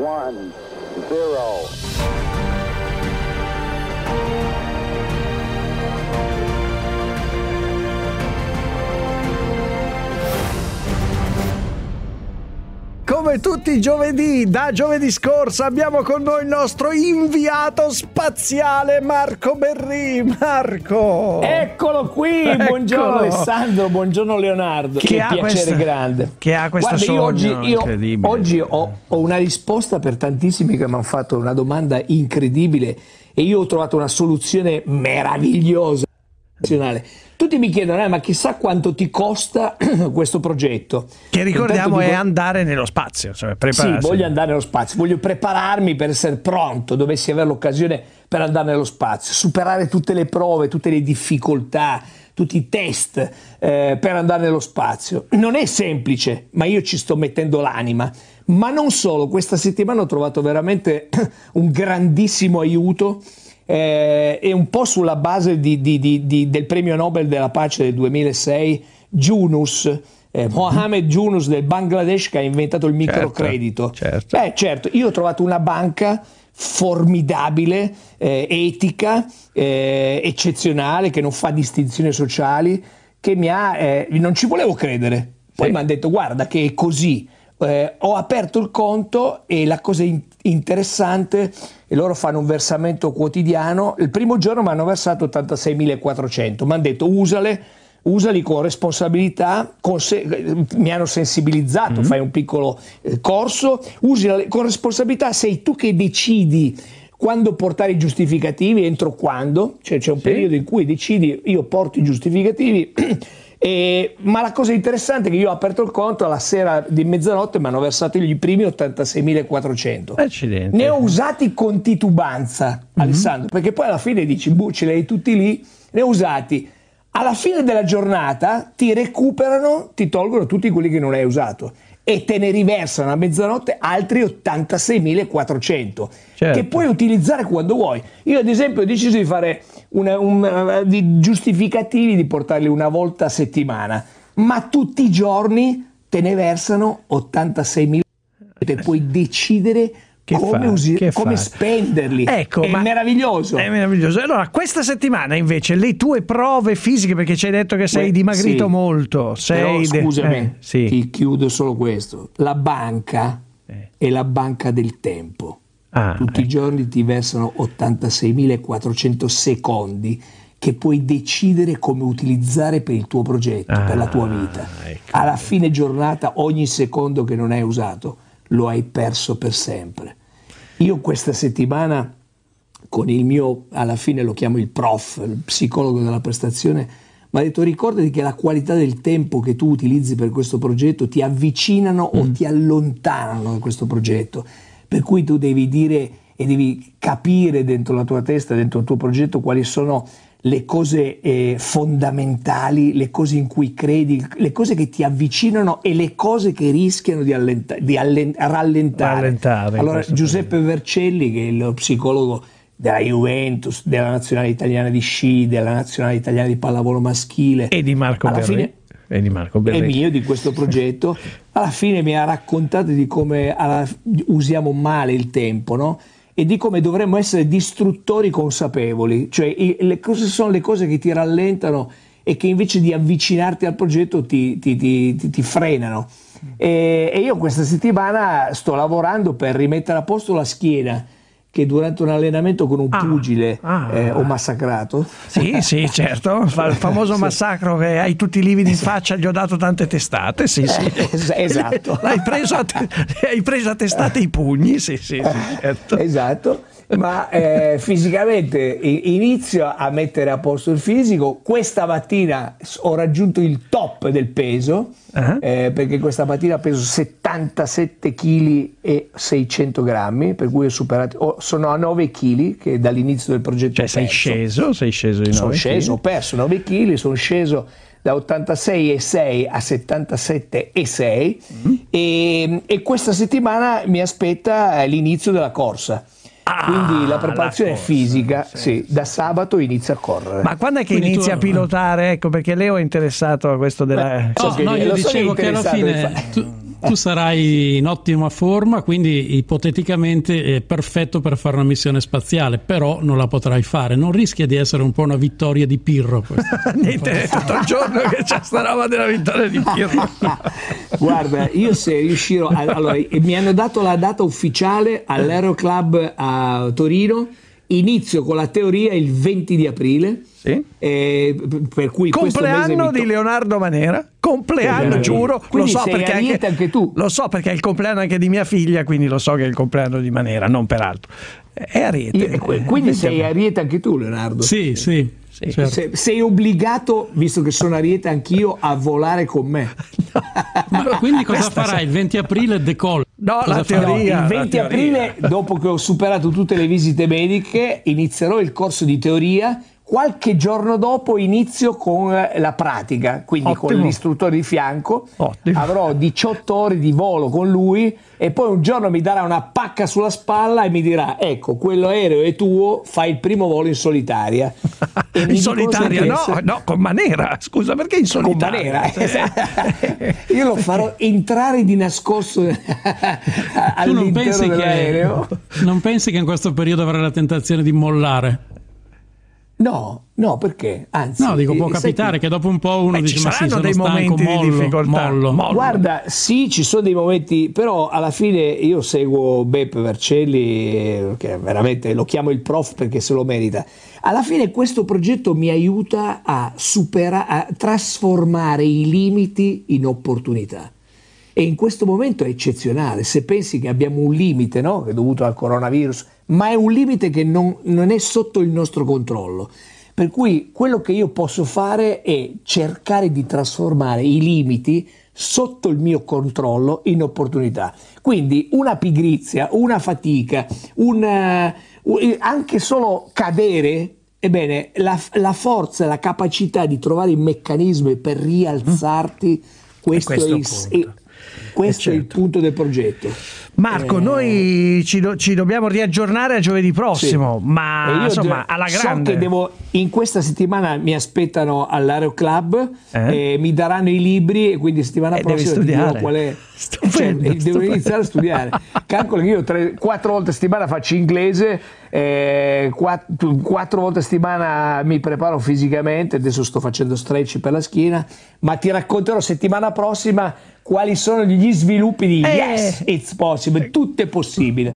one, zero. Come tutti i giovedì, da giovedì scorso abbiamo con noi il nostro inviato spaziale Marco Berri. Marco! Eccolo qui! Eccolo. Buongiorno Alessandro, buongiorno Leonardo. Che, ha piacere questa- grande. che ha questo Guarda, oggi, io incredibile. oggi ho, ho una risposta per tantissimi che mi hanno fatto una domanda incredibile e io ho trovato una soluzione meravigliosa. Tutti mi chiedono, eh, ma chissà quanto ti costa questo progetto. Che ricordiamo Intanto è dico- andare nello spazio, cioè Sì, voglio andare nello spazio, voglio prepararmi per essere pronto, dovessi avere l'occasione per andare nello spazio, superare tutte le prove, tutte le difficoltà, tutti i test eh, per andare nello spazio. Non è semplice, ma io ci sto mettendo l'anima. Ma non solo, questa settimana ho trovato veramente un grandissimo aiuto eh, e un po' sulla base di- di- di- del premio Nobel della pace del 2006, Yunus, eh, Mohamed Yunus del Bangladesh che ha inventato il microcredito. certo. Beh, certo, io ho trovato una banca formidabile, eh, etica, eh, eccezionale, che non fa distinzioni sociali, che mi ha... eh, non ci volevo credere. Poi Sì. mi hanno detto, guarda che è così. Eh, ho aperto il conto e la cosa in- interessante, e loro fanno un versamento quotidiano, il primo giorno mi hanno versato 86.400, mi hanno detto usale, usali con responsabilità, con se- mi hanno sensibilizzato, fai un piccolo eh, corso, usali con responsabilità, sei tu che decidi quando portare i giustificativi, entro quando, cioè c'è un periodo in cui decidi io porto i giustificativi, e- ma la cosa interessante è che io ho aperto il conto alla sera di mezzanotte mi hanno versato i primi 86.400. Accidenti. Ne ho usati con titubanza, Alessandro, perché poi alla fine dici, buh, ce li hai tutti lì, ne ho usati. Alla fine della giornata ti recuperano, ti tolgono tutti quelli che non hai usato e te ne riversano a mezzanotte altri 86.400 Certo. che puoi utilizzare quando vuoi. Io ad esempio ho deciso di fare una- un- di giustificativi di portarli una volta a settimana, ma tutti i giorni te ne versano 86.000 e puoi decidere Che come, usi- che come spenderli. Ecco, è meraviglioso. È meraviglioso. Allora, questa settimana invece le tue prove fisiche, perché ci hai detto che sei Beh, dimagrito sì. molto. Sei Però, scusami, eh, sì. ti chiudo solo questo. La banca Eh. è la banca del tempo. Ah, Tutti i giorni ti versano 86.400 secondi che puoi decidere come utilizzare per il tuo progetto, per la tua Ah, vita. ecco. Alla fine giornata, ogni secondo che non hai usato, lo hai perso per sempre. Io questa settimana con il mio, alla fine lo chiamo il prof, il psicologo della prestazione, mi ha detto ricordati che la qualità del tempo che tu utilizzi per questo progetto ti avvicinano o ti allontanano da questo progetto. Per cui tu devi dire e devi capire dentro la tua testa, dentro il tuo progetto, quali sono le cose eh, fondamentali, le cose in cui credi, le cose che ti avvicinano e le cose che rischiano di, allenta- di allen- rallentare. Rallentare, Allora, Giuseppe Vercelli, che è lo psicologo della Juventus, della nazionale italiana di sci, della nazionale italiana di pallavolo maschile, E di Marco alla Berri. fine E di Marco è Berri. mio di questo progetto, alla fine mi ha raccontato di come alla- usiamo male il tempo, no? E di come dovremmo essere distruttori consapevoli, cioè le cose sono le cose che ti rallentano e che invece di avvicinarti al progetto ti, ti- ti- ti- ti frenano. E, e io questa settimana sto lavorando per rimettere a posto la schiena che durante un allenamento con un Ah, pugile ah. eh, ho massacrato. Sì, sì, certo. Il famoso massacro che hai tutti i lividi in faccia, gli ho dato tante testate. Sì, sì. Es- esatto. L'hai preso a, te- hai preso a testate i pugni, sì, sì, sì, certo. Esatto, ma eh, fisicamente inizio a mettere a posto il fisico. Questa mattina ho raggiunto il top del peso, Ah. eh, perché questa mattina peso 77 kg e 600 grammi, per cui ho superato, ho- sono a 9 kg che dall'inizio del progetto Cioè ho sei sceso, sei sceso di Sono 9 sceso, ho chili. perso 9 kg, sono sceso da 86,6 a 77,6 Mm. e, e questa settimana mi aspetta l'inizio della corsa. Ah, Quindi la preparazione la corsa, fisica, sì. sì, da sabato inizia a correre. Ma quando è che Quindi inizia tu- a pilotare? Ecco, perché Leo è interessato a questo della... So No, che no, io dicevo che alla fine tu, tu sarai in ottima forma, quindi ipoteticamente è perfetto per fare una missione spaziale, però non la potrai fare. Non rischia di essere un po' una vittoria di Pirro. Niente, tutto il giorno che c'è sta roba della vittoria di Pirro. Guarda, io se riuscirò... Allora, mi hanno dato la data ufficiale all'Aero Club a Torino, inizio con la teoria il 20 di aprile. Sì. Eh, per cui compleanno di Leonardo Manera compleanno Sì. giuro lo so sei perché anche tu. lo so perché è il compleanno anche di mia figlia quindi lo so che è il compleanno di Manera non peraltro è Ariete Io- qu- quindi sei Ariete anche tu, Leonardo? Sì, sì. certo. Se- sei obbligato, visto che sono Ariete anch'io, a volare con me. Ma quindi cosa Questa farai? sì. Il 20 aprile decollo? No, Cosa la teoria. il 20 la teoria. aprile, dopo che ho superato tutte le visite mediche, inizierò il corso di teoria. Qualche giorno dopo inizio con la pratica, quindi con Ottimo. l'istruttore di fianco. Ottimo. Avrò 18 ore di volo con lui e poi un giorno mi darà una pacca sulla spalla e mi dirà: Ecco, quello aereo è tuo, fai il primo volo in solitaria. E in solitaria no, no con Manera scusa perché in con solitaria Manera. esatto. Io lo farò entrare di nascosto Tu non all'interno pensi, dell'aereo. che, non pensi che in questo periodo avrai la tentazione di mollare? No, no, perché? Anzi, No, dico, può eh, sai capitare che dopo un po' uno Beh, ci dice: Ma sì, saranno sono dei stanco, momenti di mollo, difficoltà. mollo. Mollo. Guarda, sì, ci sono dei momenti, però alla fine io seguo Beppe Vercelli, che veramente lo chiamo il prof perché se lo merita. Alla fine questo progetto mi aiuta a superare, a trasformare i limiti in opportunità. E in questo momento è eccezionale. Se pensi che abbiamo un limite, no? Che è dovuto al coronavirus, ma è un limite che non, non è sotto il nostro controllo. Per cui quello che io posso fare è cercare di trasformare i limiti sotto il mio controllo in opportunità. Quindi una pigrizia, una fatica, un, eh, anche solo cadere, ebbene, la, la forza, la capacità di trovare i meccanismi per rialzarti, questo, questo è, il, questo Eh, è il certo. punto del progetto. Marco Eh, noi ci, do- ci dobbiamo riaggiornare a giovedì prossimo Sì. ma insomma alla so grande che devo, in questa settimana mi aspettano all'Aero Club, Eh? e mi daranno i libri e quindi settimana Eh, prossima ti dirò qual è. Stupendo, Cioè, devo stupendo. iniziare a studiare. Calcolo che io tre, quattro volte a settimana faccio inglese, eh, quattro, quattro volte a settimana mi preparo fisicamente, adesso sto facendo stretch per la schiena, ma ti racconterò settimana prossima quali sono gli sviluppi di Eh. Yes, it's possible, tutto è possibile.